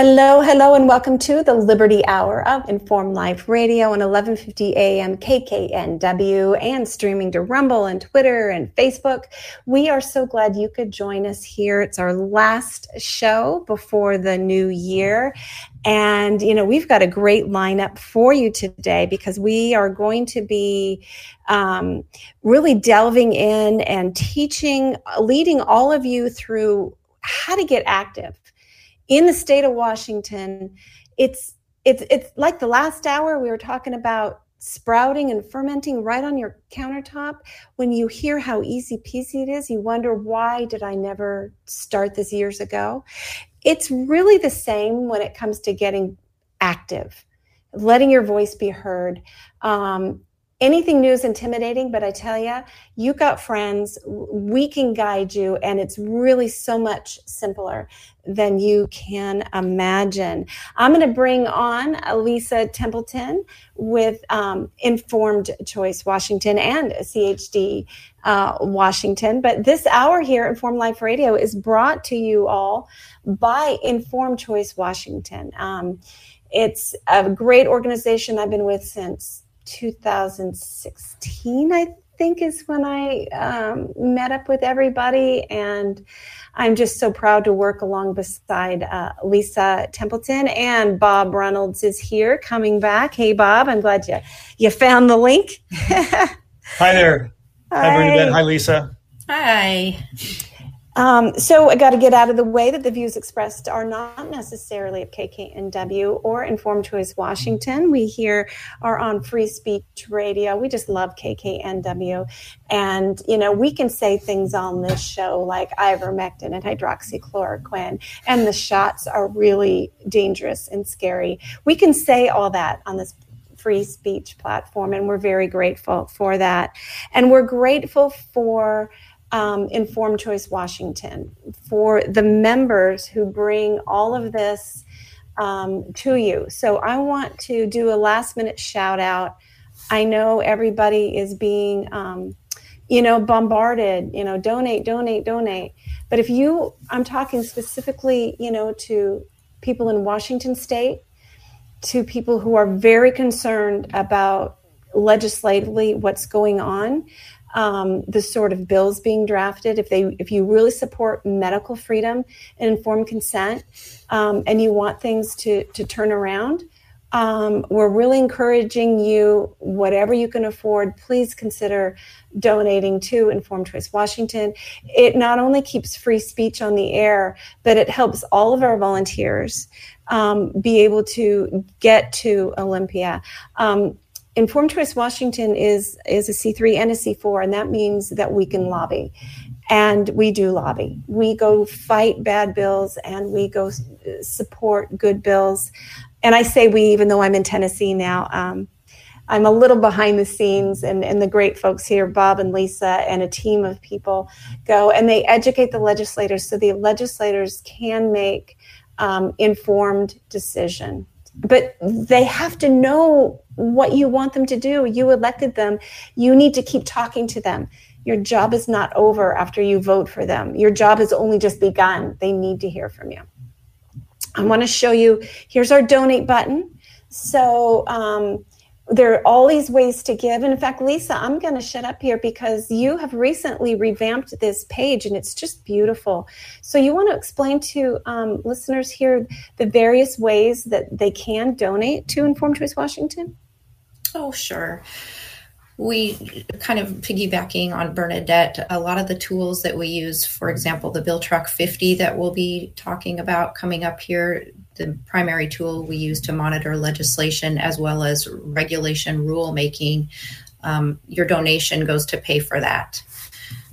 Hello, hello, and welcome to the Liberty Hour of Informed Life Radio on 1150 AM KKNW and streaming to Rumble and Twitter and Facebook. We are so glad you could join us here. It's our last show before the new year. And, you know, we've got a great lineup for you today because we are going to be um, really delving in and teaching, leading all of you through how to get active in the state of Washington, it's it's it's like the last hour we were talking about sprouting and fermenting right on your countertop. When you hear how easy peasy it is, you wonder why did I never start this years ago? It's really the same when it comes to getting active, letting your voice be heard. Um, anything new is intimidating, but I tell you, you got friends. We can guide you, and it's really so much simpler than you can imagine. I'm going to bring on Lisa Templeton with um, Informed Choice Washington and CHD uh, Washington. But this hour here, Informed Life Radio, is brought to you all by Informed Choice Washington. Um, it's a great organization I've been with since 2016, I think, is when I um, met up with everybody. And I'm just so proud to work along beside uh, Lisa Templeton and Bob Reynolds is here coming back. Hey, Bob, I'm glad you, you found the link. Hi there. Hi, Hi Bernadette. Hi, Lisa. Hi. Um, so I got to get out of the way that the views expressed are not necessarily of KKNW or Informed Choice Washington. We here are on Free Speech Radio. We just love KKNW. And, you know, we can say things on this show like ivermectin and hydroxychloroquine, and the shots are really dangerous and scary. We can say all that on this free speech platform, and we're very grateful for that. And we're grateful for um, Informed Choice Washington, for the members who bring all of this um, to you. So I want to do a last minute shout out. I know everybody is being, um, you know, bombarded, you know, donate, donate, donate. But if you, I'm talking specifically, you know, to people in Washington state, to people who are very concerned about legislatively what's going on um, the sort of bills being drafted, if they if you really support medical freedom and informed consent, um, and you want things to to turn around, um, we're really encouraging you, whatever you can afford, please consider donating to Informed Choice Washington. It not only keeps free speech on the air, but it helps all of our volunteers um, be able to get to Olympia. Um, Informed Choice Washington is is a C3 and a C4, and that means that we can lobby, and we do lobby. We go fight bad bills, and we go support good bills. And I say we, even though I'm in Tennessee now. Um, I'm a little behind the scenes, and, and the great folks here, Bob and Lisa, and a team of people go and they educate the legislators so the legislators can make um, informed decision. But they have to know what you want them to do. You elected them. You need to keep talking to them. Your job is not over after you vote for them. Your job has only just begun. They need to hear from you. I want to show you here's our donate button. So, um, there are all these ways to give. And in fact, Lisa, I'm going to shut up here because you have recently revamped this page and it's just beautiful. So, you want to explain to um, listeners here the various ways that they can donate to Informed Choice Washington? Oh, sure. We kind of piggybacking on Bernadette, a lot of the tools that we use, for example, the Bill Track 50 that we'll be talking about coming up here, the primary tool we use to monitor legislation as well as regulation rulemaking, um, your donation goes to pay for that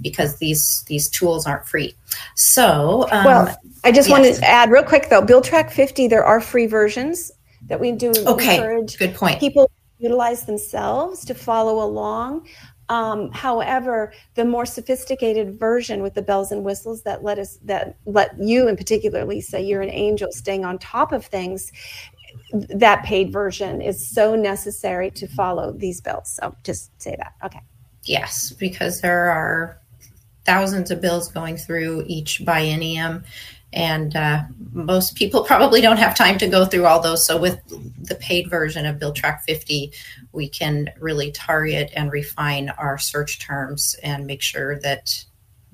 because these these tools aren't free. So, um, well, I just yes. wanted to add real quick though, Bill Track 50, there are free versions that we do okay, good point. people utilize themselves to follow along. Um, however, the more sophisticated version with the bells and whistles that let us that let you in particular, Lisa, you're an angel staying on top of things. That paid version is so necessary to follow these bills. So just say that. Okay. Yes, because there are thousands of bills going through each biennium and uh, most people probably don't have time to go through all those. So with the paid version of Bill Track 50 we can really target and refine our search terms and make sure that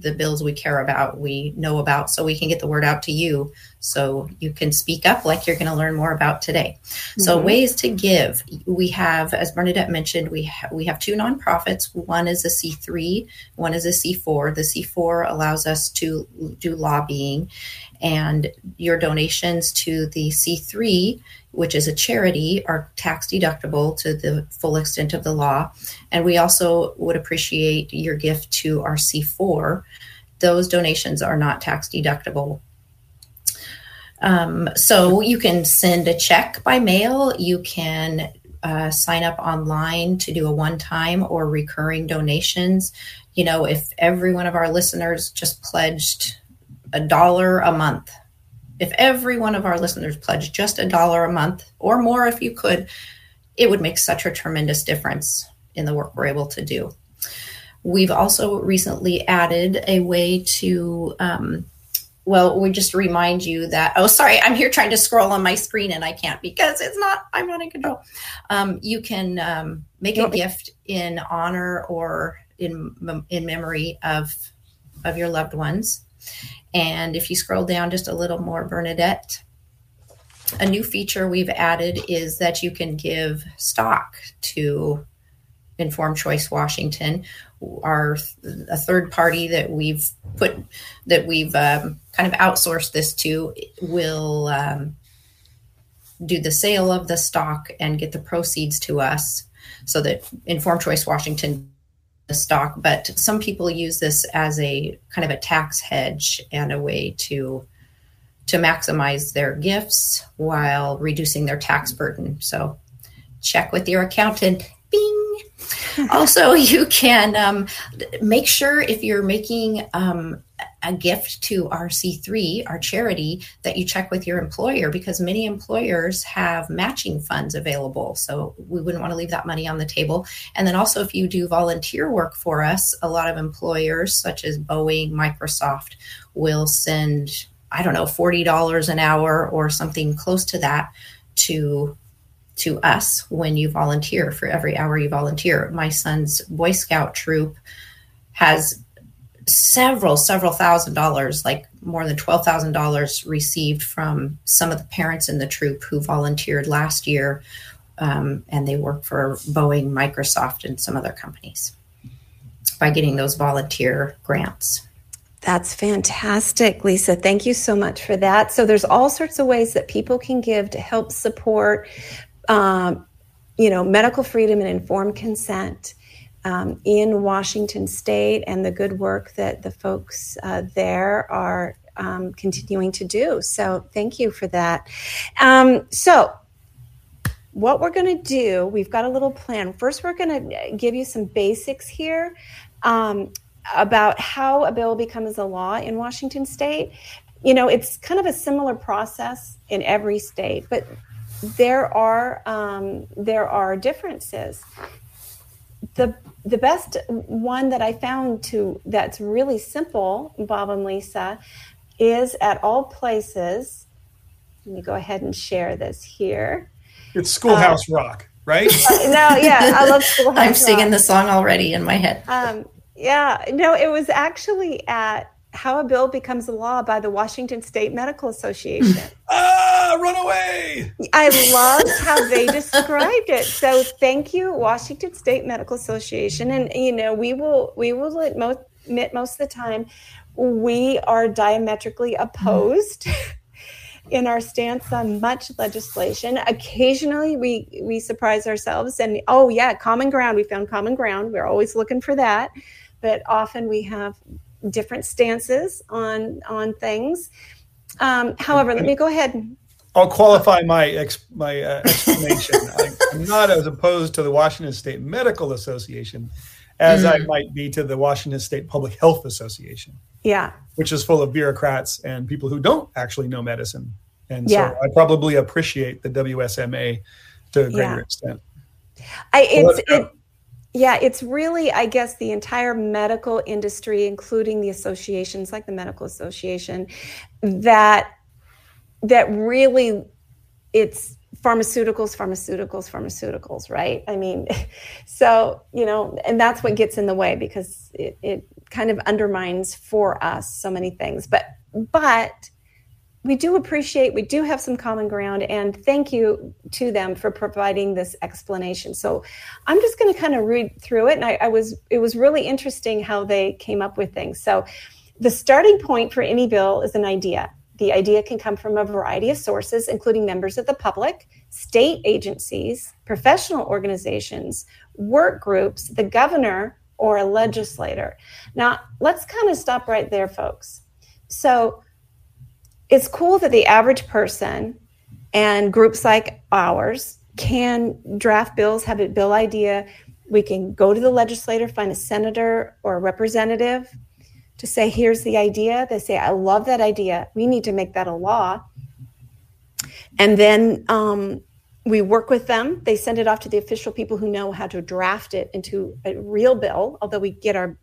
the bills we care about we know about so we can get the word out to you so you can speak up like you're going to learn more about today. Mm-hmm. so ways to give. We have as bernadette mentioned we, ha- we have two nonprofits. One is a c3 one is a c4 the c4 allows us to do lobbying and your donations to the c3 which is a charity, are tax deductible to the full extent of the law. And we also would appreciate your gift to our C4. Those donations are not tax deductible. Um, so you can send a check by mail. You can uh, sign up online to do a one time or recurring donations. You know, if every one of our listeners just pledged a dollar a month if every one of our listeners pledged just a dollar a month or more, if you could, it would make such a tremendous difference in the work we're able to do. We've also recently added a way to, um, well, we just remind you that, oh, sorry, I'm here trying to scroll on my screen and I can't because it's not, I'm not in control. Um, you can um, make a gift in honor or in, in memory of, of your loved ones. And if you scroll down just a little more, Bernadette, a new feature we've added is that you can give stock to Informed Choice Washington, our a third party that we've put that we've um, kind of outsourced this to. Will um, do the sale of the stock and get the proceeds to us, so that Informed Choice Washington stock, but some people use this as a kind of a tax hedge and a way to to maximize their gifts while reducing their tax burden. So check with your accountant. Bing. also, you can um, make sure if you're making um, a gift to our C3, our charity, that you check with your employer because many employers have matching funds available. So we wouldn't want to leave that money on the table. And then also, if you do volunteer work for us, a lot of employers, such as Boeing, Microsoft, will send, I don't know, $40 an hour or something close to that to to us when you volunteer for every hour you volunteer. My son's Boy Scout troop has several, several thousand dollars, like more than $12,000 received from some of the parents in the troop who volunteered last year. Um, and they work for Boeing, Microsoft, and some other companies by getting those volunteer grants. That's fantastic, Lisa. Thank you so much for that. So there's all sorts of ways that people can give to help support, um, you know, medical freedom and informed consent um, in Washington State and the good work that the folks uh, there are um, continuing to do. So, thank you for that. Um, so, what we're going to do, we've got a little plan. First, we're going to give you some basics here um, about how a bill becomes a law in Washington State. You know, it's kind of a similar process in every state, but there are um, there are differences the the best one that I found to that's really simple, Bob and Lisa, is at all places. Let me go ahead and share this here. It's Schoolhouse uh, Rock, right? no, yeah, I love Schoolhouse. Rock. I'm singing the song already in my head. Um, yeah, no, it was actually at how a Bill Becomes a Law by the Washington State Medical Association. ah, run away! I loved how they described it. So thank you, Washington State Medical Association. And you know, we will we will admit most of the time we are diametrically opposed. in our stance on much legislation. Occasionally we we surprise ourselves and oh yeah, common ground. We found common ground. We're always looking for that. But often we have different stances on on things. Um, however, let me go ahead. I'll qualify my ex, my uh, explanation. I, am not as opposed to the Washington State Medical Association as I might be to the Washington State Public Health Association, Yeah. which is full of bureaucrats and people who don't actually know medicine. And Yeah. so I probably appreciate the WSMA to a greater Yeah. extent. I it's it, yeah, it's really I guess the entire medical industry, including the associations like the medical association, that that really it's pharmaceuticals, pharmaceuticals, pharmaceuticals, right? I mean, so you know, and that's what gets in the way because it, it kind of undermines for us so many things. But but we do appreciate we do have some common ground and thank you to them for providing this explanation. So i'm just going to kind of read through it and I, I was it was really interesting how they came up with things. So the starting point for any bill is an idea. The idea can come from a variety of sources including members of the public state agencies professional organizations work groups the governor or a legislator. Now let's kind of stop right there folks. So it's cool that the average person and groups like ours can draft bills, have a bill idea. We can go to the legislator, find a senator or a representative to say, here's the idea. They say, I love that idea. We need to make that a law. And then um, we work with them. They send it off to the official people who know how to draft it into a real bill, although we get our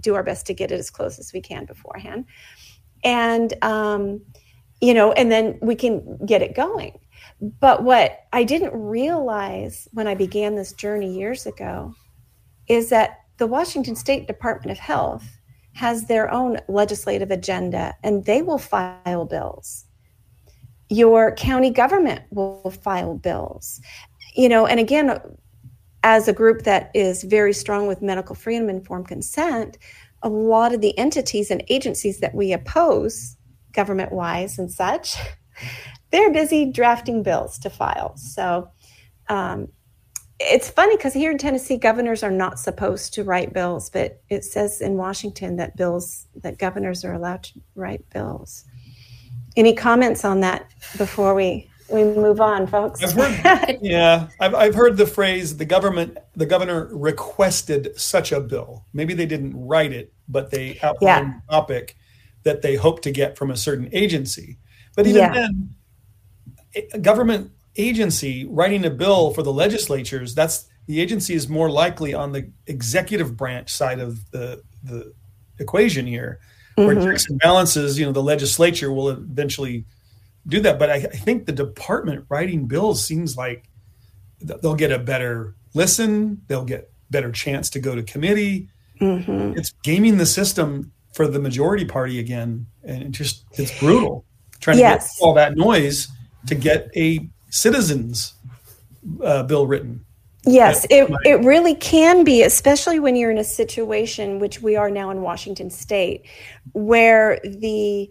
do our best to get it as close as we can beforehand. And um, you know, and then we can get it going. But what I didn't realize when I began this journey years ago is that the Washington State Department of Health has their own legislative agenda and they will file bills. Your county government will file bills. You know, and again, as a group that is very strong with medical freedom informed consent, a lot of the entities and agencies that we oppose government wise and such, they're busy drafting bills to file. So um, it's funny because here in Tennessee, governors are not supposed to write bills, but it says in Washington that bills that governors are allowed to write bills. Any comments on that before we we move on, folks? I've heard, yeah, I've, I've heard the phrase the government, the governor requested such a bill. Maybe they didn't write it, but they outlined Yeah. the topic that they hope to get from a certain agency. But even Yeah. then, a government agency writing a bill for the legislatures, that's the agency is more likely on the executive branch side of the the equation here, where Mhm. checks and balances, you know, the legislature will eventually do that. But I, I think the department writing bills seems like they'll get a better listen, they'll get better chance to go to committee. Mhm. It's gaming the system for the majority party again, and it just it's brutal trying Yes. to get all that noise to get a citizens uh, bill written. Yes, it, it really can be, especially when you're in a situation which we are now in Washington State, where the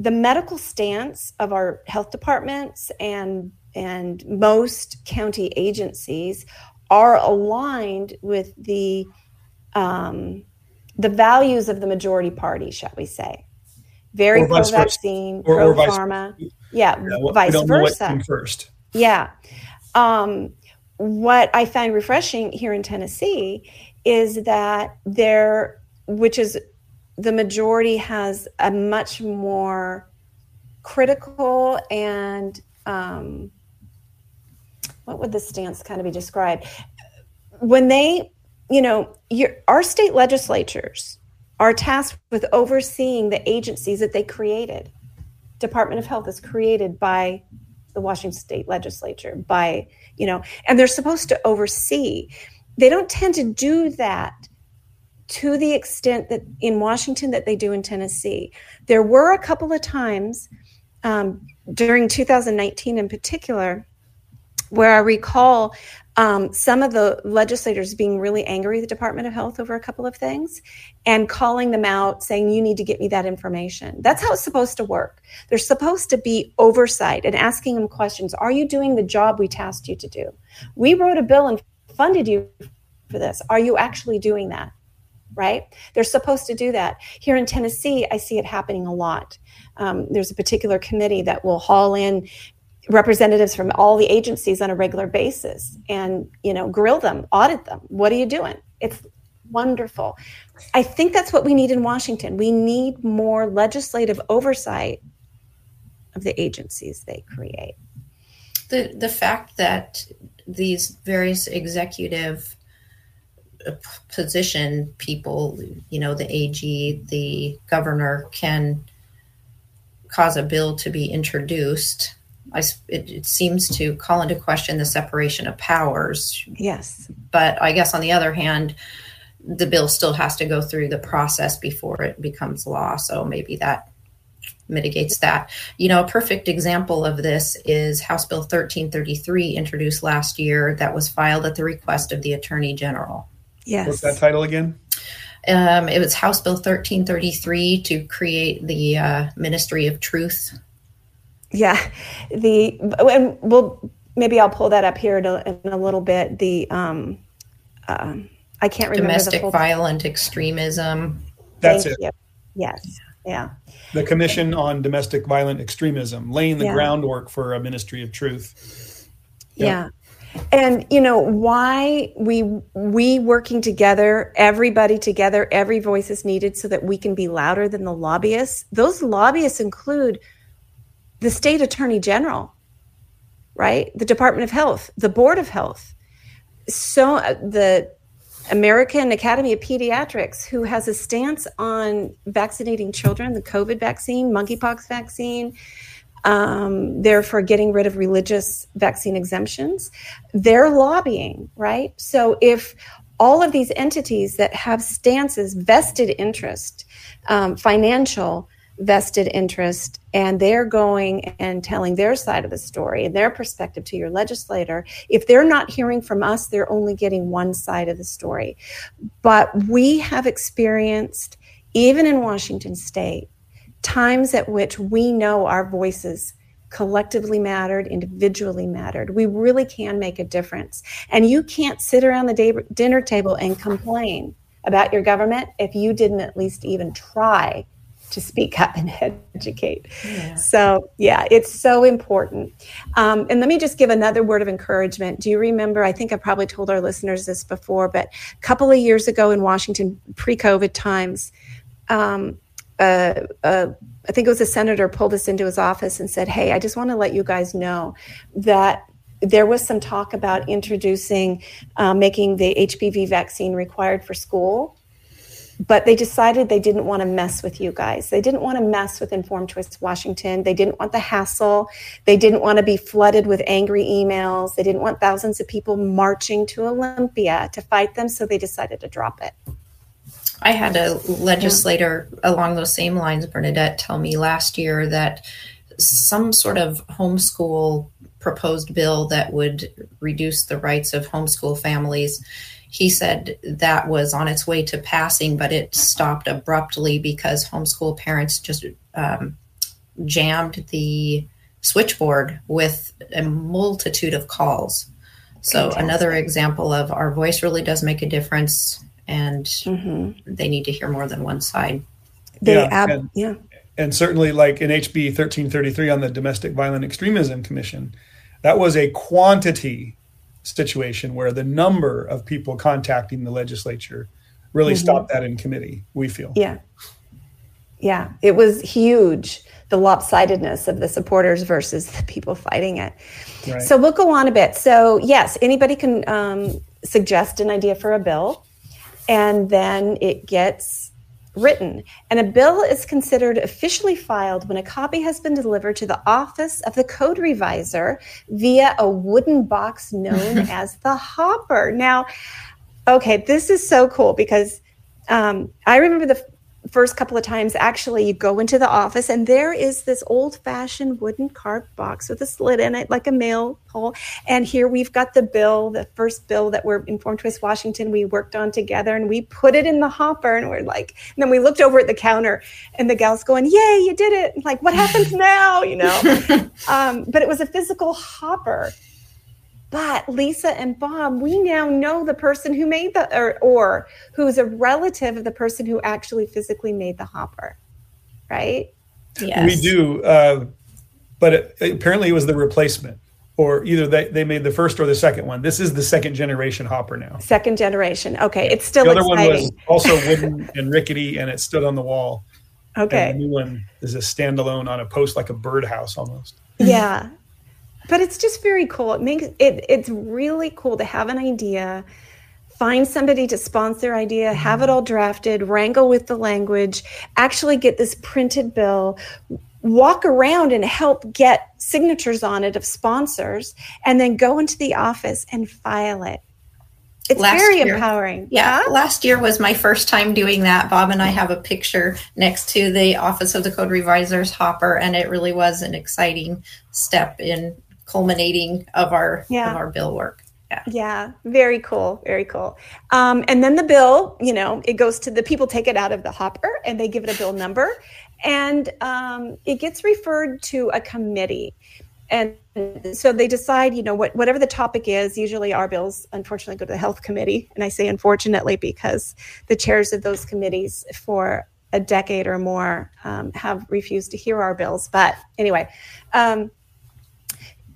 the medical stance of our health departments and and most county agencies are aligned with the um, the values of the majority party, shall we say? Very pro vaccine, pro pharma. Yeah, Yeah, we vice don't know what versa. first. Yeah. Um, what I find refreshing here in Tennessee is that there, which is the majority has a much more critical and um, what would the stance kind of be described? When they, you know, your, our state legislatures are tasked with overseeing the agencies that they created. Department of Health is created by the Washington State Legislature by, you know, and they're supposed to oversee. They don't tend to do that to the extent that in Washington that they do in Tennessee. There were a couple of times um, during 2019 in particular where I recall um, some of the legislators being really angry at the Department of Health over a couple of things and calling them out, saying, You need to get me that information. That's how it's supposed to work. There's supposed to be oversight and asking them questions. Are you doing the job we tasked you to do? We wrote a bill and funded you for this. Are you actually doing that? Right? They're supposed to do that. Here in Tennessee, I see it happening a lot. Um, there's a particular committee that will haul in representatives from all the agencies on a regular basis and you know grill them audit them what are you doing It's wonderful. I think that's what we need in Washington. We need more legislative oversight of the agencies they create. The the fact that these various executive uh, position people, you know, the AG, the governor can cause a bill to be introduced. I, it, it seems to call into question the separation of powers. Yes. But I guess on the other hand, the bill still has to go through the process before it becomes law. So maybe that mitigates that. You know, a perfect example of this is House Bill 1333, introduced last year, that was filed at the request of the Attorney General. Yes. What's that title again? Um, it was House Bill 1333 to create the uh, Ministry of Truth. Yeah. The, and we'll, maybe I'll pull that up here in a, in a little bit. The, um, uh, I can't remember Domestic the full violent extremism. That's Thank it. you. Yes. Yeah. The Commission on Domestic Violent Extremism, laying the Yeah. groundwork for a ministry of truth. Yep. Yeah. And you know why we we working together, everybody together, every voice is needed so that we can be louder than the lobbyists. Those lobbyists include the state attorney general, right? The Department of Health, the Board of Health. So uh, the American Academy of Pediatrics, who has a stance on vaccinating children, the COVID vaccine, monkeypox vaccine, um, they're for getting rid of religious vaccine exemptions. They're lobbying, right? So if all of these entities that have stances, vested interest, um, financial vested interest, and they're going and telling their side of the story and their perspective to your legislator, if they're not hearing from us, they're only getting one side of the story. But we have experienced, even in Washington state, times at which we know our voices collectively mattered, individually mattered. We really can make a difference. And you can't sit around the day, dinner table and complain about your government if you didn't at least even try to speak up and educate. Yeah. So, yeah, it's so important. Um, and let me just give another word of encouragement. Do you remember? I think I probably told our listeners this before, but a couple of years ago in Washington, pre COVID times, um, uh, uh, I think it was a senator pulled us into his office and said, Hey, I just want to let you guys know that there was some talk about introducing, uh, making the HPV vaccine required for school. But they decided they didn't want to mess with you guys. They didn't want to mess with Informed Choice Washington. They didn't want the hassle. They didn't want to be flooded with angry emails. They didn't want thousands of people marching to Olympia to fight them. So they decided to drop it. I had a legislator along those same lines, Bernadette, tell me last year that some sort of homeschool proposed bill that would reduce the rights of homeschool families. He said that was on its way to passing, but it stopped abruptly because homeschool parents just um, jammed the switchboard with a multitude of calls. So, Fantastic. another example of our voice really does make a difference, and Mhm. they need to hear more than one side. They Yeah, ab- and- yeah. and certainly like in HB 1333 on the Domestic Violent Extremism Commission, that was a quantity situation where the number of people contacting the legislature really stopped that in committee, we feel. Yeah. Yeah. It was huge, the lopsidedness of the supporters versus the people fighting it. Right. So we'll go on a bit. So, yes, anybody can um, suggest an idea for a bill, and then it gets written. And a bill is considered officially filed when a copy has been delivered to the office of the code reviser via a wooden box known as the hopper. Now, okay, this is so cool because um, I remember the first couple of times actually you go into the office and there is this old fashioned wooden carved box with a slit in it like a mail hole. And here we've got the bill the first bill that we're informed choice washington we worked on together and we put it in the hopper and we're like and then we looked over at the counter and the gal's going yay you did it! Like what happens now? You know? Um, but it was a physical hopper but Lisa and Bob, we now know the person who made the, or, or who's a relative of the person who actually physically made the hopper, right? Yes. We do, uh, but it, apparently it was the replacement. or either they, they made the first or the second one. This is the second generation hopper now. Second generation. Okay, it's still The other exciting. one was also wooden and rickety, and it stood on the wall. okay. And the new one is a standalone on a post, like a birdhouse almost. yeah but it's just very cool it makes it it's really cool to have an idea find somebody to sponsor idea have it all drafted wrangle with the language actually get this printed bill walk around and help get signatures on it of sponsors and then go into the office and file it it's Last very year. empowering Yeah, last year was my first time doing that. Bob and I have a picture next to the Office of the Code Reviser's hopper, and it really was an exciting step in culminating of our Yeah. of our bill work. Yeah. Yeah, very cool, very cool. Um, and then the bill, you know, it goes to the people take it out of the hopper and they give it a bill number, and um, it gets referred to a committee. And so they decide, you know, what whatever the topic is. Usually, our bills, unfortunately, go to the health committee, and I say unfortunately because the chairs of those committees for a decade or more um, have refused to hear our bills. But anyway. Um,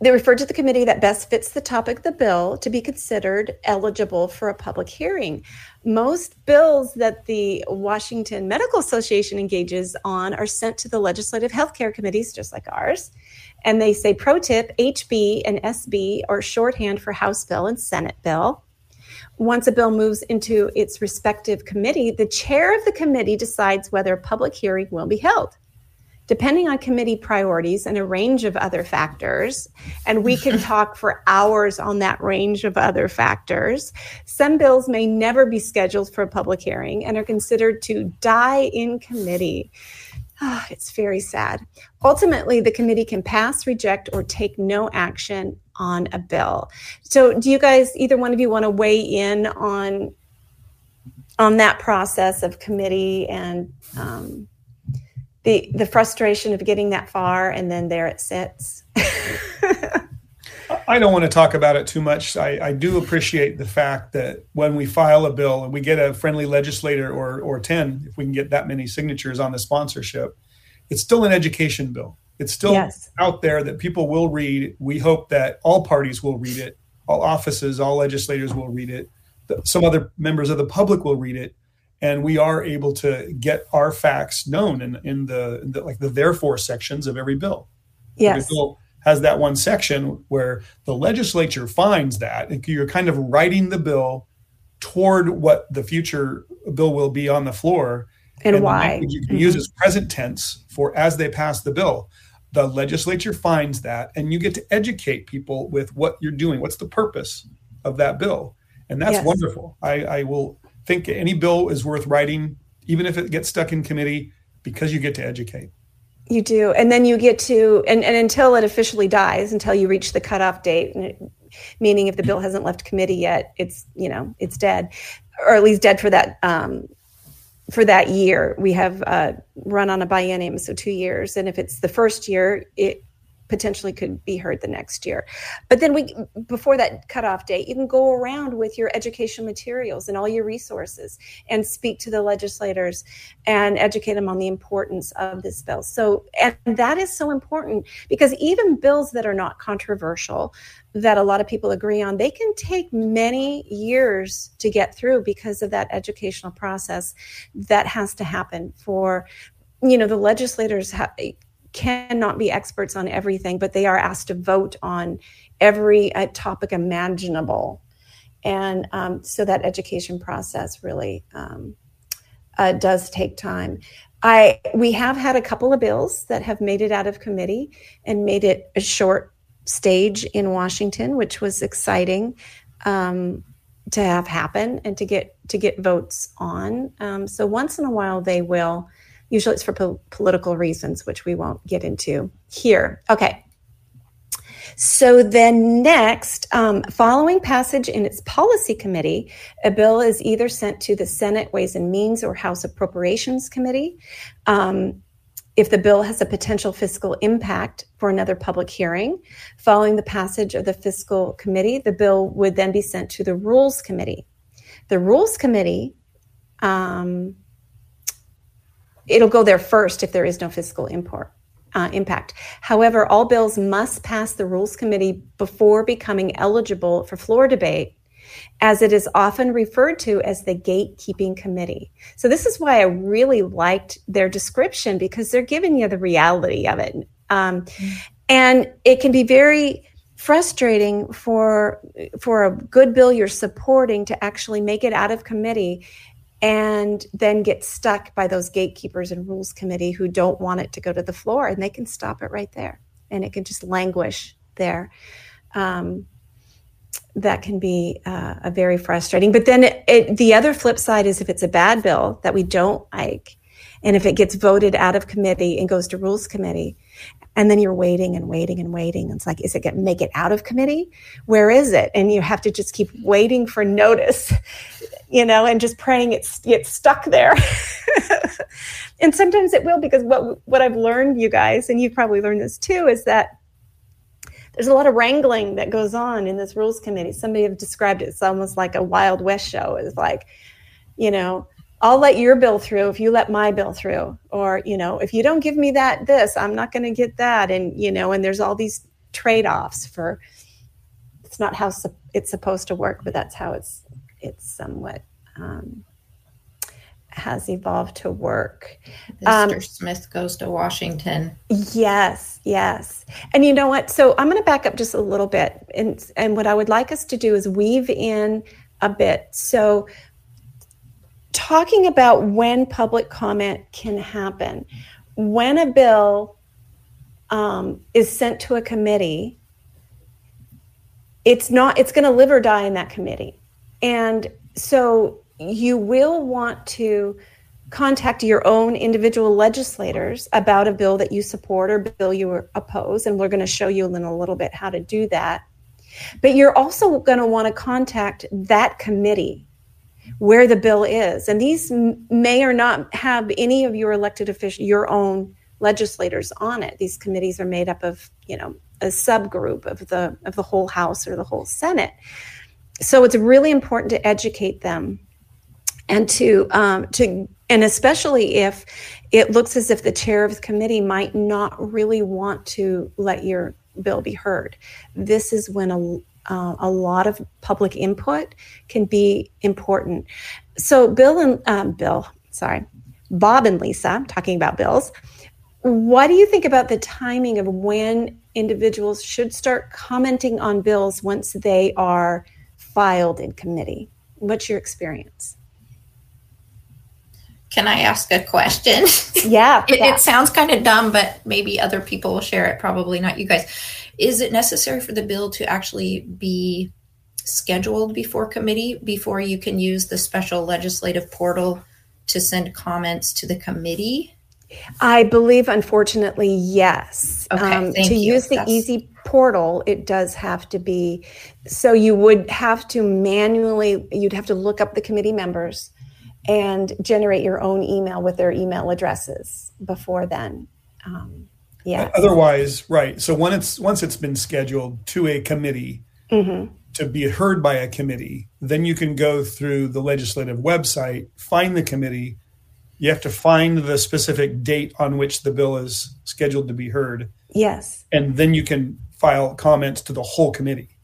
they refer to the committee that best fits the topic of the bill to be considered eligible for a public hearing. Most bills that the Washington Medical Association engages on are sent to the legislative healthcare committees, just like ours. And they say pro tip HB and SB are shorthand for House bill and Senate bill. Once a bill moves into its respective committee, the chair of the committee decides whether a public hearing will be held depending on committee priorities and a range of other factors, and we can talk for hours on that range of other factors, some bills may never be scheduled for a public hearing and are considered to die in committee. Ah, it's very sad. Ultimately, the committee can pass, reject, or take no action on a bill. So, do you guys, either one of you, want to weigh in on on that process of committee and um, the the frustration of getting that far and then there it sits. I don't want to talk about it too much. I, I do appreciate the fact that when we file a bill and we get a friendly legislator or, or 10, if we can get that many signatures on the sponsorship, it's still an education bill. It's still Yes. out there that people will read. We hope that all parties will read it, all offices, all legislators will read it, some other members of the public will read it, and we are able to get our facts known in, in the, in the like the therefore sections of every bill. yes. Every bill has that one section where the legislature finds that you're kind of writing the bill toward what the future bill will be on the floor And, the why? you can use is mm-hmm. present tense for as they pass the bill the legislature finds that and you get to educate people with what you're doing what's the purpose of that bill and that's Yes. wonderful I, I will think any bill is worth writing even if it gets stuck in committee because you get to educate You do. And then you get to, and, and until it officially dies, until you reach the cutoff date, meaning if the bill hasn't left committee yet, it's, you know, it's dead, or at least dead for that, um, for that year. We have uh, run on a biennium, so two years. And if it's the first year, it potentially could be heard the next year. But then we, before that cutoff date, you can go around with your educational materials and all your resources and speak to the legislators and educate them on the importance of this bill. So, and that is so important because even bills that are not controversial, that a lot of people agree on, they can take many years to get through because of that educational process that has to happen for, you know, the legislators ha- cannot be experts on everything, but they are asked to vote on every uh, topic imaginable. And um, so that education process really um, uh, does take time. I we have had a couple of bills that have made it out of committee and made it a short stage in Washington, which was exciting um, to have happen and to get to get votes on. Um, so once in a while they will. Usually it's for po- political reasons, which we won't get into here. Okay. So then, next, um, following passage in its policy committee, a bill is either sent to the Senate Ways and Means or House Appropriations Committee. Um, if the bill has a potential fiscal impact for another public hearing, following the passage of the fiscal committee, the bill would then be sent to the Rules Committee. The Rules Committee, um, it'll go there first if there is no fiscal import uh, impact. However, all bills must pass the Rules Committee before becoming eligible for floor debate, as it is often referred to as the gatekeeping committee. So, this is why I really liked their description because they're giving you the reality of it. Um, and it can be very frustrating for for a good bill you're supporting to actually make it out of committee and then get stuck by those gatekeepers and rules committee who don't want it to go to the floor and they can stop it right there and it can just languish there. Um, that can be uh, a very frustrating but then it, it, the other flip side is if it's a bad bill that we don't like and if it gets voted out of committee and goes to rules committee and then you're waiting and waiting and waiting. It's like is it going to make it out of committee? Where is it? And you have to just keep waiting for notice you know and just praying it's gets stuck there. And sometimes it will because what what i've learned you guys and you've probably learned this too is that there's a lot of wrangling that goes on in this rules committee. Somebody have described it it's almost like a wild west show. It's like you know I'll let your bill through if you let my bill through. Or, you know, if you don't give me that, this, I'm not going to get that. And, you know, and there's all these trade offs for it's not how it's supposed to work, but that's how it's, it's somewhat, um, has evolved to work. Mr. Um, Smith goes to Washington. Yes, yes. And you know what? So I'm going to back up just a little bit. And, and what I would like us to do is weave in a bit. So talking about when public comment can happen. When a bill um, is sent to a committee, it's not, it's going to live or die in that committee. And so you will want to contact your own individual legislators about a bill that you support or bill you oppose. And we're going to show you in a little bit how to do that. But you're also going to want to contact that committee where the bill is. And these may or not have any of your elected officials, your own legislators on it. These committees are made up of, you know, a subgroup of the of the whole House or the whole Senate. So it's really important to educate them and to um, to and especially if it looks as if the chair of the committee might not really want to let your bill be heard. This is when a uh, a lot of public input can be important. So, Bill and um, Bill, sorry, Bob and Lisa, talking about bills, what do you think about the timing of when individuals should start commenting on bills once they are filed in committee? What's your experience? Can I ask a question? Yeah. it, yeah. it sounds kind of dumb, but maybe other people will share it, probably not you guys is it necessary for the bill to actually be scheduled before committee before you can use the special legislative portal to send comments to the committee? I believe, unfortunately, yes. Okay, um, to you. use the That's... easy portal, it does have to be. So you would have to manually, you'd have to look up the committee members and generate your own email with their email addresses before then. Um, yeah. Otherwise, right. So when it's once it's been scheduled to a committee mm-hmm. to be heard by a committee, then you can go through the legislative website, find the committee. You have to find the specific date on which the bill is scheduled to be heard. Yes. And then you can file comments to the whole committee.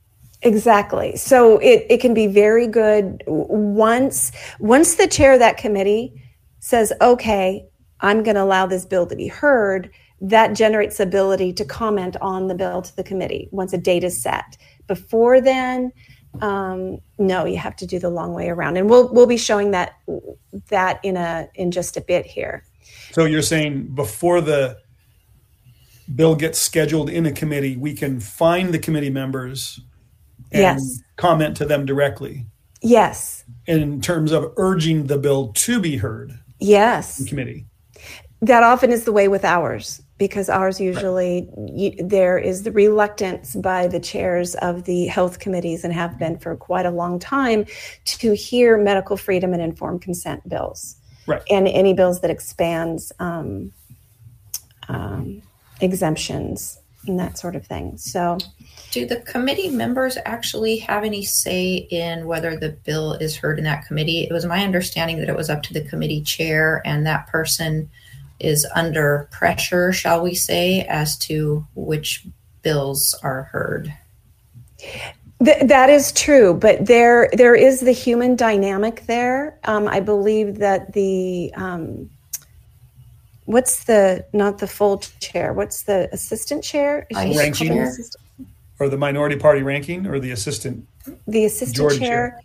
Exactly. So it, it can be very good once once the chair of that committee says, okay, I'm going to allow this bill to be heard that generates ability to comment on the bill to the committee once a date is set. Before then, um, no, you have to do the long way around, and we'll we'll be showing that that in a in just a bit here. So you're saying before the bill gets scheduled in a committee, we can find the committee members and yes. comment to them directly. Yes. In terms of urging the bill to be heard. Yes. In committee. That often is the way with ours because ours usually right. there is the reluctance by the chairs of the health committees and have been for quite a long time to hear medical freedom and informed consent bills right. and any bills that expands um, um, exemptions and that sort of thing so do the committee members actually have any say in whether the bill is heard in that committee it was my understanding that it was up to the committee chair and that person is under pressure, shall we say, as to which bills are heard. Th- that is true, but there there is the human dynamic there. Um, I believe that the um, what's the not the full chair? What's the assistant chair? Is she Ranking. called assistant? or the minority party ranking or the assistant The assistant Jordan chair.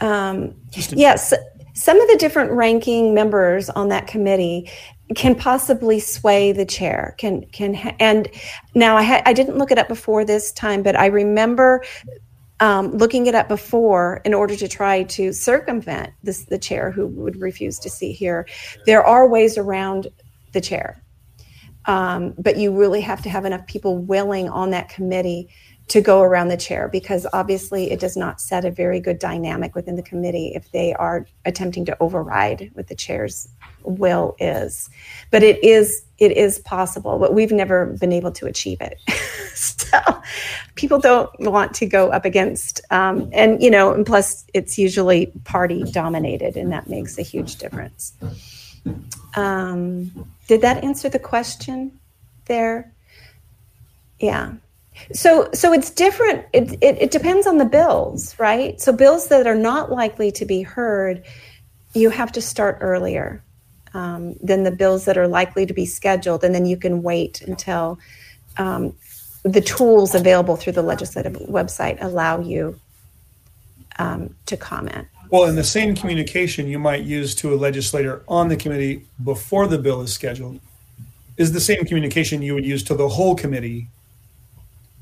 Um, assistant yes, some of the different ranking members on that committee can possibly sway the chair. Can can and now I I didn't look it up before this time, but I remember um, looking it up before in order to try to circumvent this the chair who would refuse to see here. There are ways around the chair, um, but you really have to have enough people willing on that committee to go around the chair because obviously it does not set a very good dynamic within the committee if they are attempting to override what the chair's will is. But it is it is possible but we've never been able to achieve it. So people don't want to go up against um, and you know and plus it's usually party dominated and that makes a huge difference. Um, did that answer the question there? Yeah. So so it's different it, it, it depends on the bills right? So bills that are not likely to be heard you have to start earlier um, than the bills that are likely to be scheduled and then you can wait until um, the tools available through the legislative website allow you um, to comment Well, in the same communication you might use to a legislator on the committee before the bill is scheduled is the same communication you would use to the whole committee,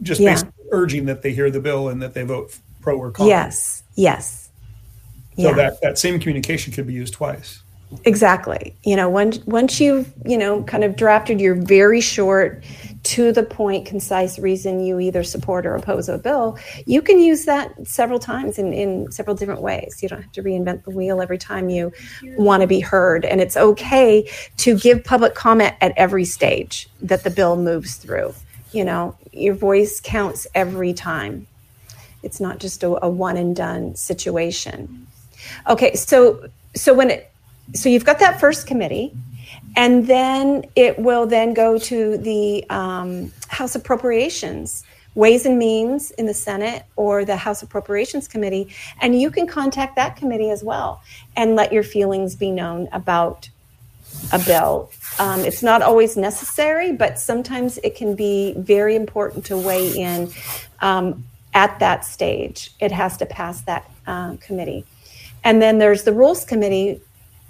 just Yeah. basically urging that they hear the bill and that they vote pro or con. yes yes So yeah. that, that same communication could be used twice. Exactly. You know, once once you've you know kind of drafted your very short, to the point, concise reason you either support or oppose a bill, you can use that several times in, in several different ways. You don't have to reinvent the wheel every time you want to be heard, and it's okay to give public comment at every stage that the bill moves through. You know, your voice counts every time. It's not just a, a one and done situation. Okay, so so when it so you've got that first committee, and then it will then go to the um, House Appropriations, Ways and Means in the Senate or the House Appropriations Committee, and you can contact that committee as well and let your feelings be known about a bill. Um, it's not always necessary, but sometimes it can be very important to weigh in um, at that stage. It has to pass that uh, committee. And then there's the Rules Committee.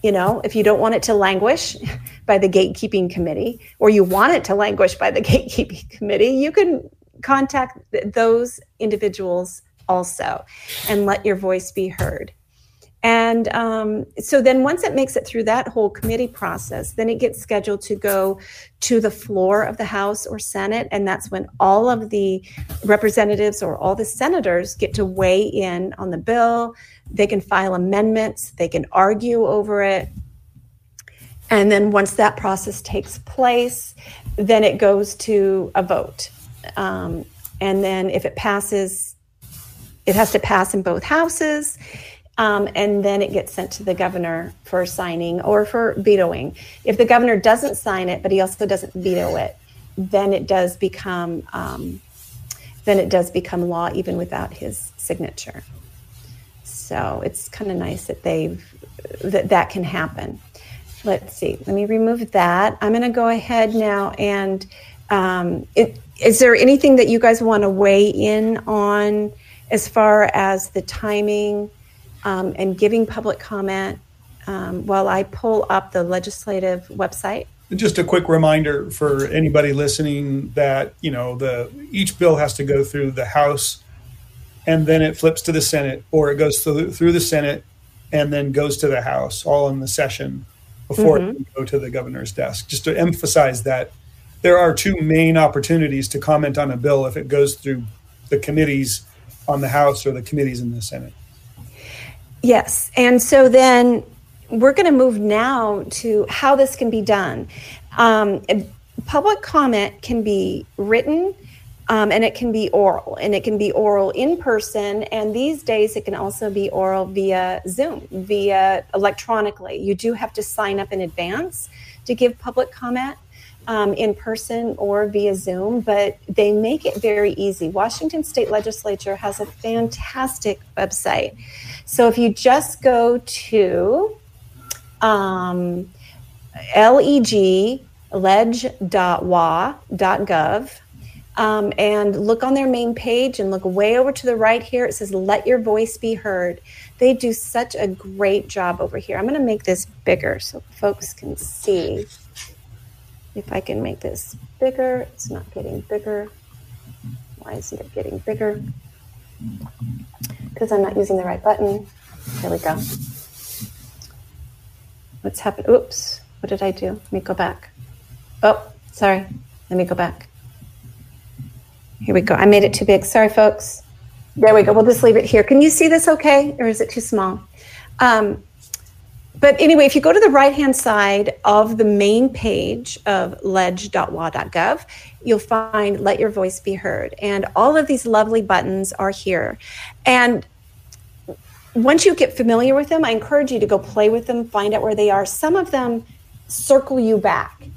You know, if you don't want it to languish by the gatekeeping committee, or you want it to languish by the gatekeeping committee, you can contact th- those individuals also and let your voice be heard. And um, so then once it makes it through that whole committee process, then it gets scheduled to go to the floor of the House or Senate. And that's when all of the representatives or all the senators get to weigh in on the bill. They can file amendments, they can argue over it. And then once that process takes place, then it goes to a vote. Um, and then if it passes, it has to pass in both houses. Um, and then it gets sent to the governor for signing or for vetoing. If the governor doesn't sign it, but he also doesn't veto it, then it does become um, then it does become law even without his signature. So it's kind of nice that they've that that can happen. Let's see. Let me remove that. I'm going to go ahead now and um, it, is there anything that you guys want to weigh in on as far as the timing? um, and giving public comment um, while I pull up the legislative website. Just a quick reminder for anybody listening that you know the each bill has to go through the House, and then it flips to the Senate, or it goes through through the Senate, and then goes to the House, all in the session before it can go to the governor's desk. Just to emphasize that there are two main opportunities to comment on a bill if it goes through the committees on the House or the committees in the Senate. Yes. And so then we're going to move now to how this can be done. Um, public comment can be written um, and it can be oral, and it can be oral in person. And these days, it can also be oral via Zoom, via electronically. You do have to sign up in advance to give public comment um, in person or via Zoom, but they make it very easy. Washington State Legislature has a fantastic website. So if you just go to um, leg ledge.wa.gov um, and look on their main page and look way over to the right here. It says, Let your voice be heard. They do such a great job over here. I'm going to make this bigger so folks can see. If I can make this bigger, it's not getting bigger. Why isn't it getting bigger? Because I'm not using the right button. There we go. What's happened? Oops. What did I do? Let me go back. Oh, sorry. Let me go back. Here we go. I made it too big. Sorry, folks. There we go. We'll just leave it here. Can you see this okay? Or is it too small? Um, but anyway, if you go to the right hand side of the main page of ledge.wa.gov, you'll find Let Your Voice Be Heard. And all of these lovely buttons are here. And once you get familiar with them, I encourage you to go play with them, find out where they are. Some of them circle you back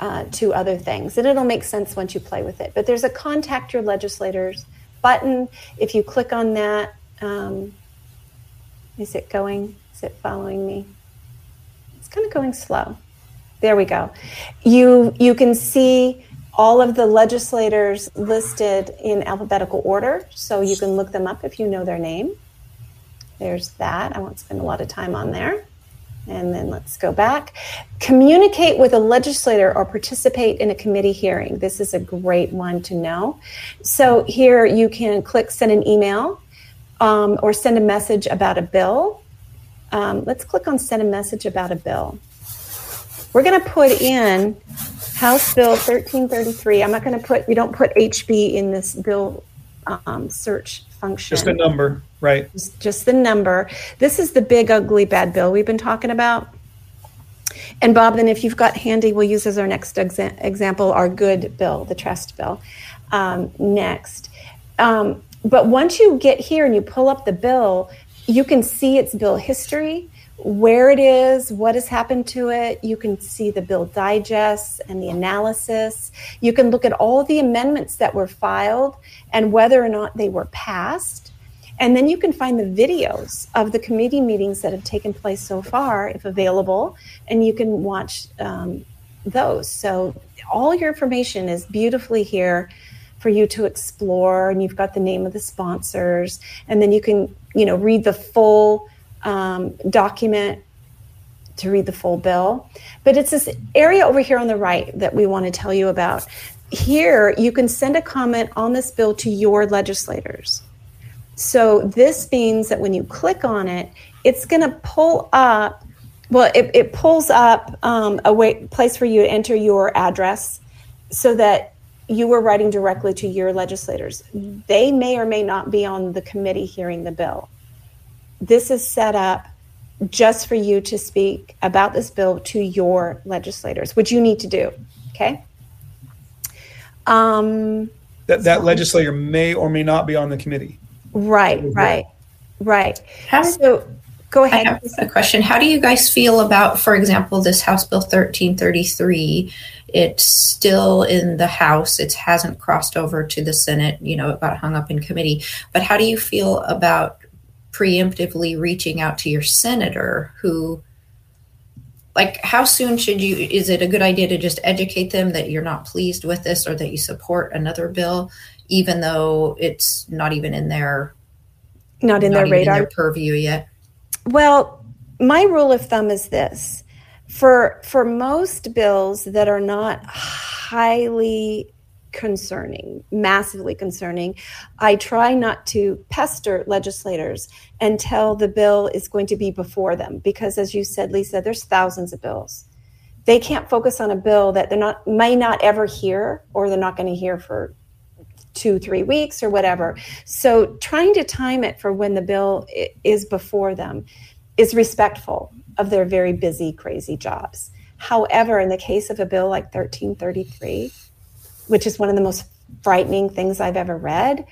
uh, to other things, and it'll make sense once you play with it. But there's a contact your legislators button. If you click on that, um, is it going? Is it following me? It's kind of going slow. There we go. You you can see all of the legislators listed in alphabetical order, so you can look them up if you know their name. There's that. I won't spend a lot of time on there. And then let's go back. Communicate with a legislator or participate in a committee hearing. This is a great one to know. So here you can click send an email um, or send a message about a bill. Um, let's click on send a message about a bill. We're going to put in House Bill 1333. I'm not going to put, we don't put HB in this bill um, search function. Just a number, right? Just, just the number. This is the big, ugly, bad bill we've been talking about. And Bob, then if you've got handy, we'll use as our next exa- example our good bill, the trust bill, um, next. Um, but once you get here and you pull up the bill, you can see its bill history, where it is, what has happened to it. You can see the bill digests and the analysis. You can look at all the amendments that were filed and whether or not they were passed. And then you can find the videos of the committee meetings that have taken place so far, if available, and you can watch um, those. So all your information is beautifully here for you to explore, and you've got the name of the sponsors, and then you can, you know, read the full um, document to read the full bill. But it's this area over here on the right that we want to tell you about. Here, you can send a comment on this bill to your legislators. So this means that when you click on it, it's going to pull up. Well, it, it pulls up um, a way, place for you to enter your address, so that you are writing directly to your legislators. They may or may not be on the committee hearing the bill. This is set up just for you to speak about this bill to your legislators, which you need to do. Okay. Um, That, that legislator may or may not be on the committee. right, right, right. How- So go I ahead. have a question. How do you guys feel about, for example, this House Bill 1333? It's still in the House. It hasn't crossed over to the Senate. You know, it got hung up in committee. But how do you feel about preemptively reaching out to your senator who, like, how soon should you? Is it a good idea to just educate them that you're not pleased with this or that you support another bill, even though it's not even in their Not in not their radar. their purview yet? Well, my rule of thumb is this: for for most bills that are not highly concerning, massively concerning, I try not to pester legislators until the bill is going to be before them. Because, as you said, Lisa, there's thousands of bills. They can't focus on a bill that they're not may not ever hear, or they're not going to hear for two, three weeks or whatever. So trying to time it for when the bill is before them is respectful of their very busy, crazy jobs. However, in the case of a bill like 1333, which is one of the most frightening things I've ever read,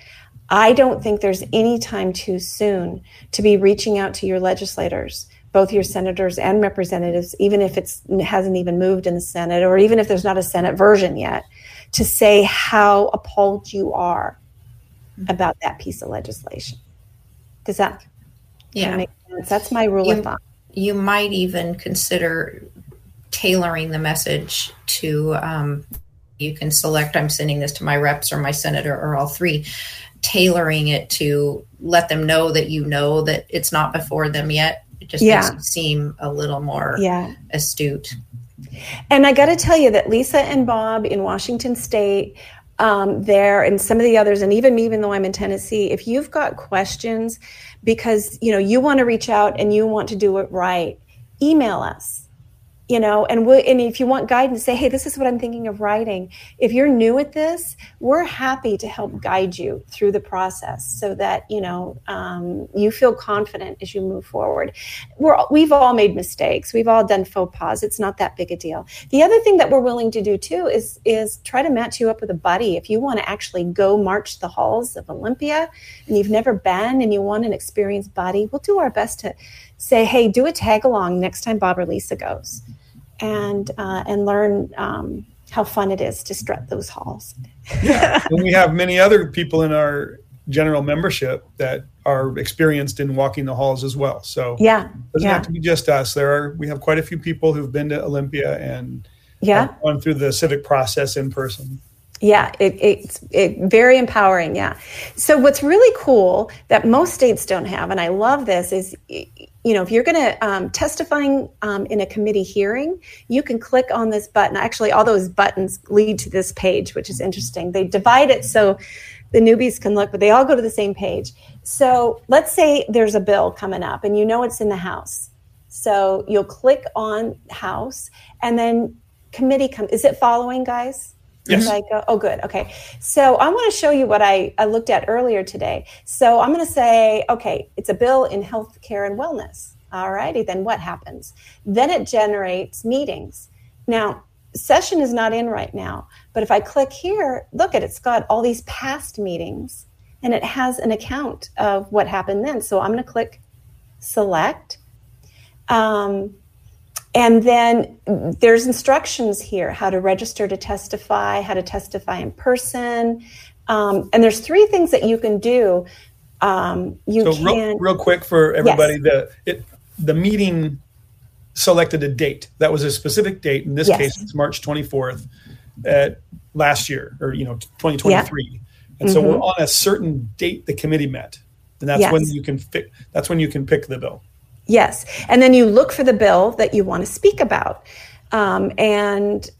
I don't think there's any time too soon to be reaching out to your legislators both your senators and representatives, even if it hasn't even moved in the Senate, or even if there's not a Senate version yet, to say how appalled you are about that piece of legislation. Does that yeah. make sense? That's my rule you, of thumb. You might even consider tailoring the message to um, you can select i'm sending this to my reps or my senator or all three tailoring it to let them know that you know that it's not before them yet it just Yeah. makes it seem a little more Yeah. astute And I got to tell you that Lisa and Bob in Washington State, um, there, and some of the others, and even me, even though I'm in Tennessee, if you've got questions because you know you want to reach out and you want to do it right, email us. You know, and we and if you want guidance, say, hey, this is what I'm thinking of writing. If you're new at this, we're happy to help guide you through the process so that you know um, you feel confident as you move forward we're we've all made mistakes. We've all done faux pas. It's not that big a deal. The other thing that we're willing to do too is is try to match you up with a buddy. If you want to actually go march the halls of Olympia and you've never been and you want an experienced buddy, we'll do our best to say, hey, do a tag along next time Bob or Lisa goes, and uh, and learn. Um, how fun it is to strut those halls. yeah. and we have many other people in our general membership that are experienced in walking the halls as well. So Yeah, it doesn't yeah, have to be just us. There are we have quite a few people who've been to Olympia and yeah. gone through the civic process in person. Yeah, it, it's it, very empowering. Yeah. So what's really cool that most states don't have, and I love this, is you know if you're going to um, testifying um, in a committee hearing, you can click on this button. Actually, all those buttons lead to this page, which is interesting. They divide it so the newbies can look, but they all go to the same page. So let's say there's a bill coming up, and you know it's in the House. So you'll click on House, and then committee come. Is it following, guys? Yes. I go, oh, good. Okay. So I want to show you what I, I looked at earlier today. So I'm going to say, okay, it's a bill in healthcare and wellness. All righty. Then what happens? Then it generates meetings. Now, session is not in right now, but if I click here, look at it, it's got all these past meetings and it has an account of what happened then. So I'm going to click select. Um, and then there's instructions here how to register to testify, how to testify in person. Um, and there's three things that you can do. Um, you So can, real, real quick for everybody, the it the meeting selected a date. That was a specific date. In this Yes. case, it's March 24th at last year, or you know, 2023. And so we're on a certain date the committee met, and that's when Mm-hmm. You can pick. That's when you can pick the bill. Yes. And then you look for the bill that you want to speak about. Um, and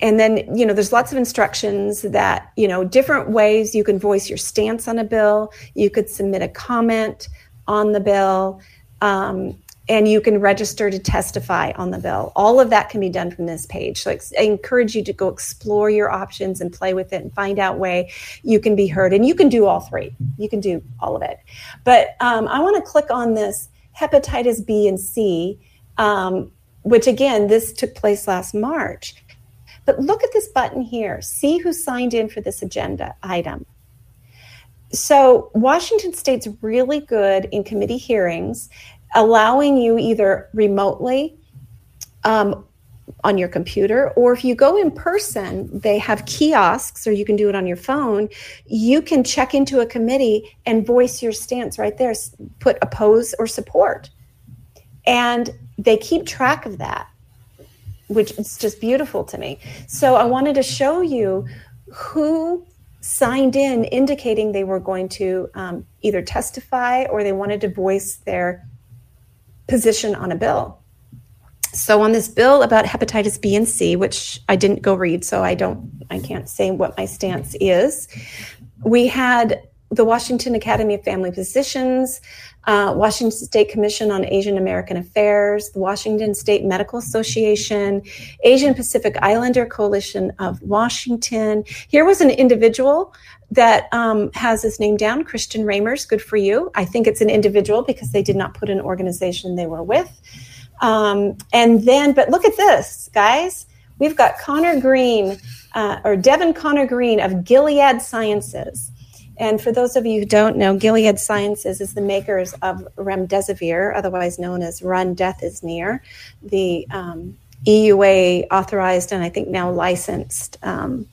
and then you know there's lots of instructions that you know different ways you can voice your stance on a bill. You could submit a comment on the bill um, and you can register to testify on the bill. All of that can be done from this page. So i encourage you to go explore your options and play with it and find out way you can be heard. And you can do all three. You can do all of it. But um, i want to click on this hepatitis b and c um, which again this took place last march but look at this button here. See who signed in for this agenda item. So, Washington State's really good in committee hearings, allowing you either remotely um, on your computer, or if you go in person, they have kiosks, or you can do it on your phone. You can check into a committee and voice your stance right there, put oppose or support. And they keep track of that which is just beautiful to me. So I wanted to show you who signed in indicating they were going to um, either testify or they wanted to voice their position on a bill. So on this bill about hepatitis B and C, which I didn't go read, so I don't, I can't say what my stance is. We had the Washington Academy of Family Physicians, uh, Washington State Commission on Asian American Affairs, the Washington State Medical Association, Asian Pacific Islander Coalition of Washington. Here was an individual that um, has his name down, Christian Ramers. Good for you. I think it's an individual because they did not put an organization they were with. Um, and then, but look at this, guys. We've got Connor Green, uh, or Devin Connor Green of Gilead Sciences. And for those of you who don't know, Gilead Sciences is the makers of remdesivir, otherwise known as Run Death is Near, the um, EUA authorized and I think now licensed. Um,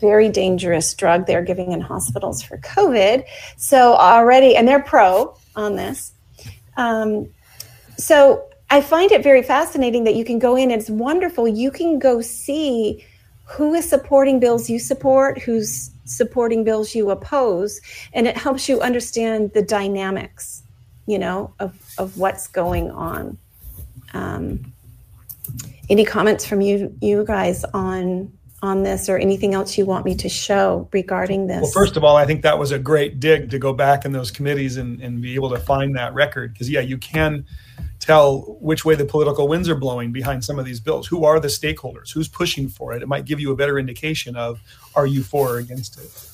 very dangerous drug they're giving in hospitals for COVID. So already, and they're pro on this. Um, so I find it very fascinating that you can go in. It's wonderful. You can go see who is supporting bills you support, who's supporting bills you oppose, and it helps you understand the dynamics, you know, of of what's going on. Um, any comments from you you guys on on this or anything else you want me to show regarding this? Well, first of all, I think that was a great dig to go back in those committees and, and be able to find that record. Because, yeah, you can tell which way the political winds are blowing behind some of these bills. Who are the stakeholders? Who's pushing for it? It might give you a better indication of are you for or against it.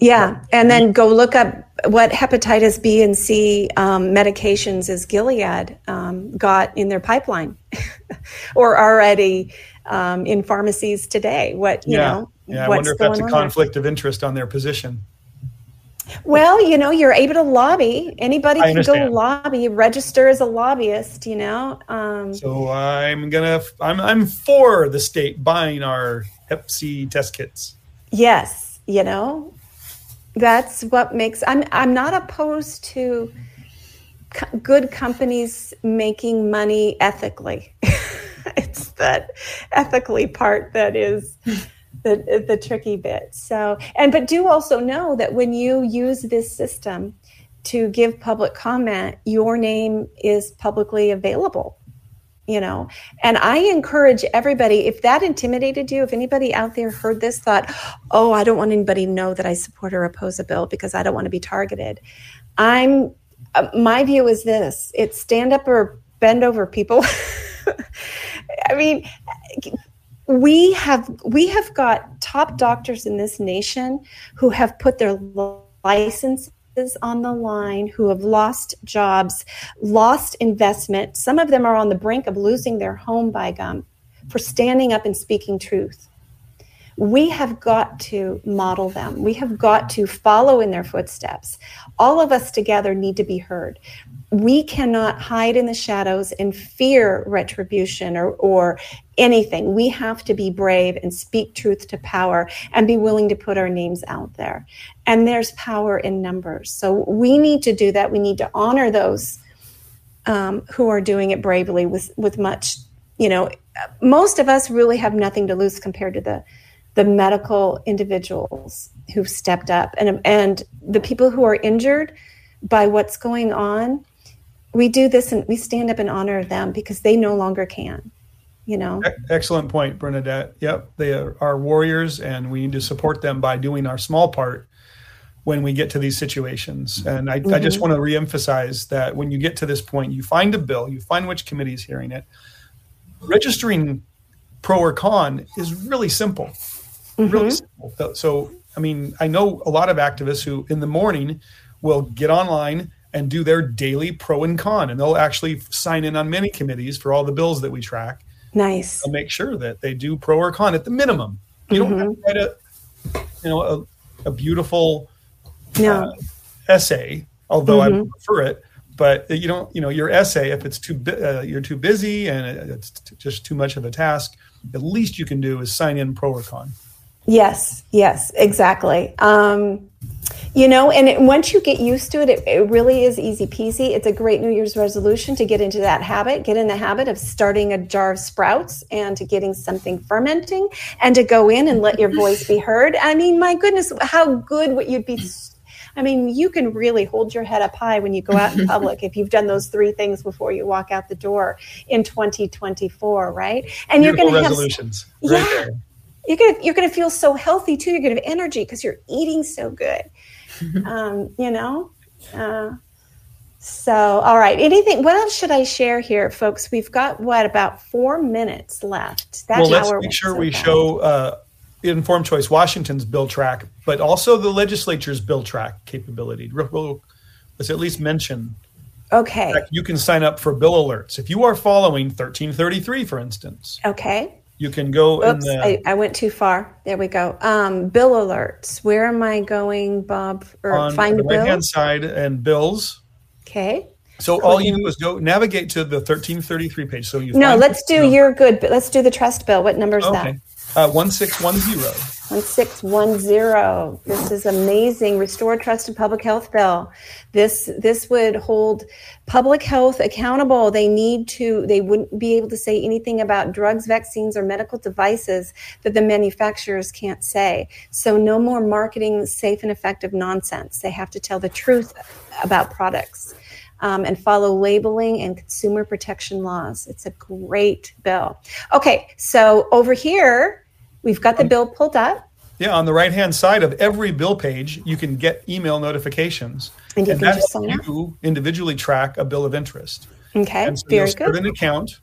Yeah, and then go look up what hepatitis B and C um, medications is Gilead um, got in their pipeline, or already um, in pharmacies today. What you yeah. know? Yeah, I wonder if that's a conflict there. of interest on their position. Well, you know, you're able to lobby. Anybody can go lobby, register as a lobbyist. You know. Um, so I'm gonna. I'm I'm for the state buying our Hep C test kits. Yes, you know, that's what makes i'm i'm not opposed to co- good companies making money ethically it's that ethically part that is the the tricky bit. So and but do also know that when you use this system to give public comment your name is publicly available you know? And i encourage everybody if that intimidated you if anybody out there heard this thought oh i don't want anybody to know that i support or oppose a bill because i don't want to be targeted. I'm uh, my view is this it's stand up or bend over people. I mean we have we have got top doctors in this nation who have put their license on the line who have lost jobs, lost investment. Some of them are on the brink of losing their home by gum for standing up and speaking truth. We have got to model them. We have got to follow in their footsteps. All of us together need to be heard we cannot hide in the shadows and fear retribution or, or anything. We have to be brave and speak truth to power and be willing to put our names out there. And there's power in numbers. So we need to do that. We need to honor those um, who are doing it bravely with, with much, you know, most of us really have nothing to lose compared to the, the medical individuals who've stepped up and, and the people who are injured by what's going on we do this and we stand up in honor of them because they no longer can you know excellent point bernadette yep they are warriors and we need to support them by doing our small part when we get to these situations and i, mm-hmm. I just mm-hmm. want to reemphasize that when you get to this point you find a bill you find which committee is hearing it registering pro or con is really simple mm-hmm. really simple so i mean i know a lot of activists who in the morning will get online and do their daily pro and con. And they'll actually sign in on many committees for all the bills that we track. Nice. They'll make sure that they do pro or con at the minimum. You mm-hmm. don't have to write a, you know, a, a beautiful no. uh, essay, although mm-hmm. I prefer it. But you don't, you know, your essay, if it's too, uh, you're too busy and it's just too much of a task, at least you can do is sign in pro or con. Yes, yes, exactly. Um, you know, and it, once you get used to it, it, it, really is easy peasy. It's a great New Year's resolution to get into that habit, get in the habit of starting a jar of sprouts and to getting something fermenting and to go in and let your voice be heard. I mean, my goodness, how good would you be? I mean, you can really hold your head up high when you go out in public if you've done those three things before you walk out the door in 2024, right? And Beautiful you're going to have resolutions. Yeah. Right you're gonna you're gonna feel so healthy too. You're gonna have energy because you're eating so good. um, you know. Uh, so, all right. Anything? What else should I share here, folks? We've got what about four minutes left. That well, let's make sure we show uh, Informed Choice Washington's bill track, but also the legislature's bill track capability. let's at least mention. Okay. You can sign up for bill alerts if you are following 1333, for instance. Okay You can go in Oops, the I, I went too far. There we go. Um, bill alerts. Where am I going, Bob? Or on find the a bill? right hand side and bills. Okay. So all you do is go navigate to the 1333 page. So you No, let's do you're good, but let's do the trust bill. What number is okay. Uh, 1610. 1610. This is amazing. Restore Trust in Public Health Bill. This this would hold public health accountable. They need to they wouldn't be able to say anything about drugs, vaccines or medical devices that the manufacturers can't say. So no more marketing safe and effective nonsense. They have to tell the truth about products. Um, and follow labeling and consumer protection laws. It's a great bill. Okay, so over here, we've got the bill pulled up. Yeah, on the right hand side of every bill page, you can get email notifications. And you can that just helps sign up. you individually track a bill of interest. Okay, And so you'll start good. an account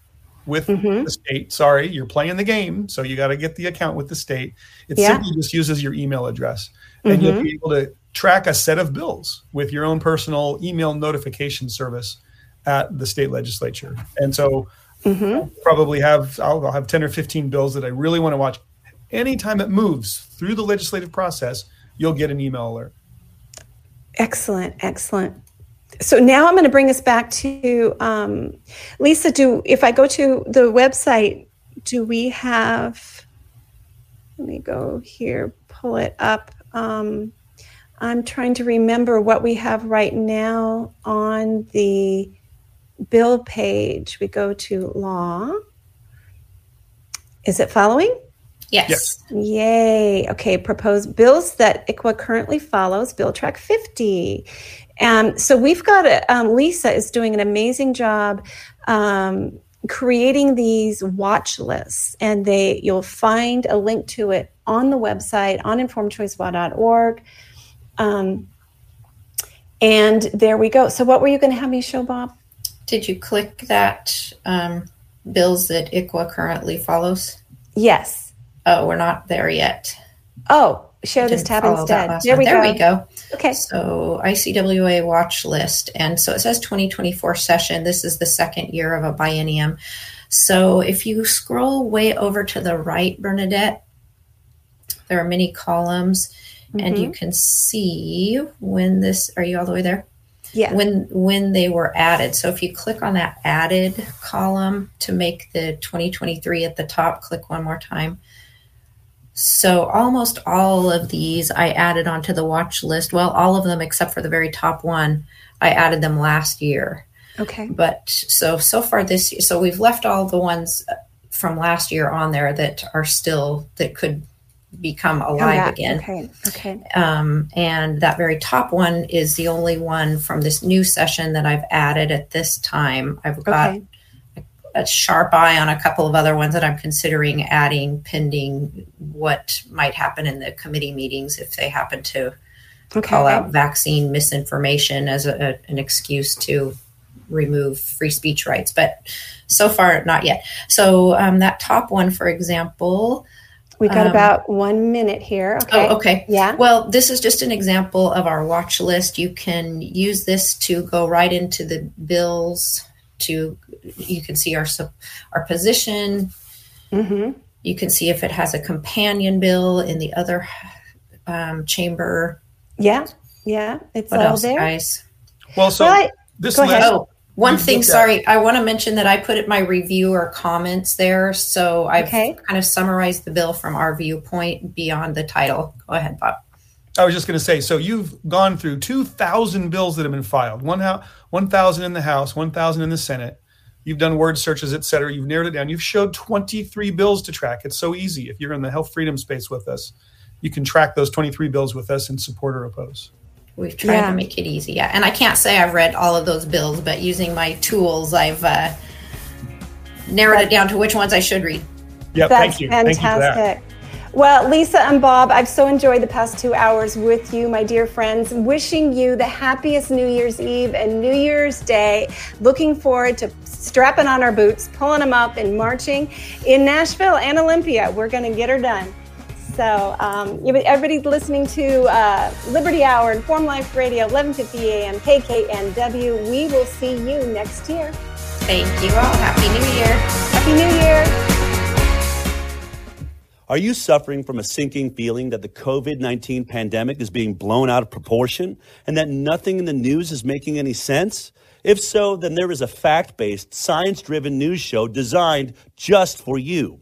with Mhm. the state. Sorry, you're playing the game, so you got to get the account with the state. It Yeah. simply just uses your email address, and you'll be able to track a set of bills with your own personal email notification service at the state legislature. And so, I'll probably have I'll, I'll have ten or fifteen bills that I really want to watch. Anytime it moves through the legislative process, you'll get an email alert. Excellent, excellent. So now I'm going to bring us back to um, Lisa. Do if I go to the website, do we have? Let me go here, pull it up. Um, I'm trying to remember what we have right now on the bill page. We go to law. Is it following? Yes. Yes. Yay. Okay. Proposed bills that ICWA currently follows, Bill Track 50. Um, so we've got, a, um, Lisa is doing an amazing job um, creating these watch lists, and they you'll find a link to it on the website on informedchoicewa.org. Um, and there we go. So, what were you going to have me show, Bob? Did you click that um, bills that ICWA currently follows? Yes. Oh, we're not there yet. Oh, share this tab instead. There we there go. we go. Okay. So ICWA watch list. And so it says 2024 session. This is the second year of a biennium. So if you scroll way over to the right, Bernadette, there are many columns and Mm-hmm. you can see when this, are you all the way there? Yeah. when when they were added. So if you click on that added column to make the 2023 at the top, click one more time. So almost all of these I added onto the watch list. Well, all of them except for the very top one, I added them last year. Okay. But so so far this year, so we've left all the ones from last year on there that are still that could become alive back. again Okay. Okay. um, and that very top one is the only one from this new session that I've added at this time. I've got Okay. a sharp eye on a couple of other ones that I'm considering adding, pending what might happen in the committee meetings if they happen to Okay. call out vaccine misinformation as a, a- an excuse to remove free speech rights. But so far, not yet. So um, that top one, for example. We got Um, about one minute here. Okay. Oh, okay. Yeah. Well, this is just an example of our watch list. You can use this to go right into the bills. To you can see our sup- our position. hmm You can see if it has a companion bill in the other um, chamber. Yeah. Yeah. It's What all else, there. guys? Well, so Well, I- this go ahead. list, Oh, one thing. looked at- Sorry, I want to mention that I put it my review or comments there, so I've Okay. kind of summarized the bill from our viewpoint beyond the title. Go ahead, Bob. I was just going to say, so you've gone through 2,000 bills that have been filed, 1,000 in the House, 1,000 in the Senate. You've done word searches, et cetera. You've narrowed it down. You've showed 23 bills to track. It's so easy. If you're in the health freedom space with us, you can track those 23 bills with us and support or oppose. We've tried Yeah. to make it easy, yeah. And I can't say I've read all of those bills, but using my tools, I've uh, narrowed it down to which ones I should read. Yeah, That's thank you. Thank you for that. fantastic. Well, Lisa and Bob, I've so enjoyed the past two hours with you, my dear friends. Wishing you the happiest New Year's Eve and New Year's Day. Looking forward to strapping on our boots, pulling them up, and marching in Nashville and Olympia. We're going to get her done. So, um, you- everybody listening to uh, Liberty Hour on Informed Life Radio, 1150 AM, KKNW. We will see you next year. Thank you all. Happy New Year. Happy New Year. Are you suffering from a sinking feeling that the COVID 19 pandemic is being blown out of proportion and that nothing in the news is making any sense? If so, then there is a fact based, science driven news show designed just for you.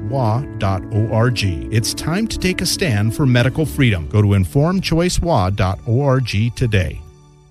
informedchoicewa.org. It's time to take a stand for medical freedom. Go to informedchoicewa.org today.